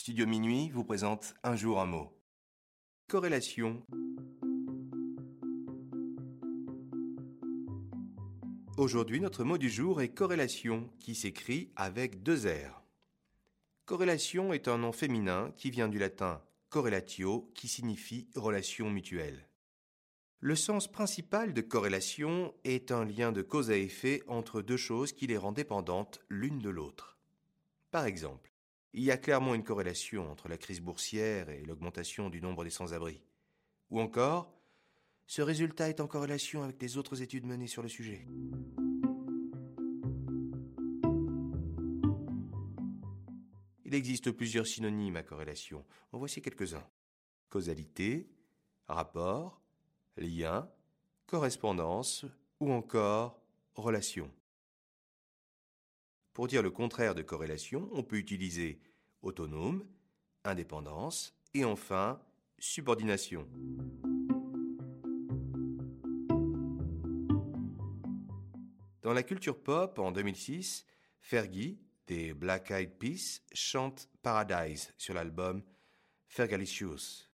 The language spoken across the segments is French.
Studio Minuit vous présente Un jour un mot. Corrélation. Aujourd'hui, notre mot du jour est corrélation, qui s'écrit avec deux R. Corrélation est un nom féminin qui vient du latin correlatio, qui signifie relation mutuelle. Le sens principal de corrélation est un lien de cause à effet entre deux choses qui les rendent dépendantes l'une de l'autre. Par exemple, il y a clairement une corrélation entre la crise boursière et l'augmentation du nombre des sans-abri. Ou encore, ce résultat est en corrélation avec les autres études menées sur le sujet. Il existe plusieurs synonymes à corrélation. En voici quelques-uns. Causalité, rapport, lien, correspondance ou encore relation. Pour dire le contraire de corrélation, on peut utiliser autonome, indépendance et enfin subordination. Dans la culture pop, en 2006, Fergie, des Black Eyed Peas, chante Paradise sur l'album Fergalicious.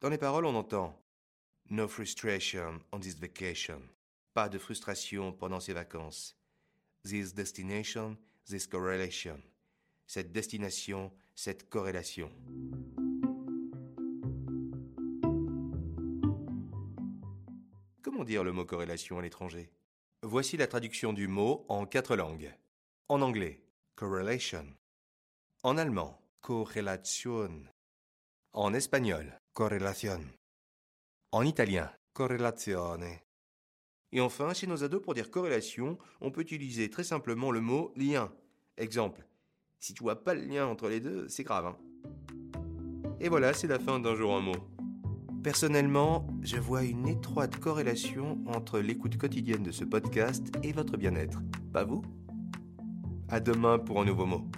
Dans les paroles, on entend No frustration on this vacation. Pas de frustration pendant ces vacances. This destination, this correlation. Cette destination, cette corrélation. Comment dire le mot corrélation à l'étranger? Voici la traduction du mot en quatre langues. En anglais, correlation. En allemand, correlation. En espagnol, correlation en italien, correlazione. Et enfin, chez nos ados, pour dire corrélation, on peut utiliser très simplement le mot lien. Exemple, si tu vois pas le lien entre les deux, c'est grave. Hein et voilà, c'est la fin d'un jour un mot. Personnellement, je vois une étroite corrélation entre l'écoute quotidienne de ce podcast et votre bien-être. Pas vous? À demain pour un nouveau mot.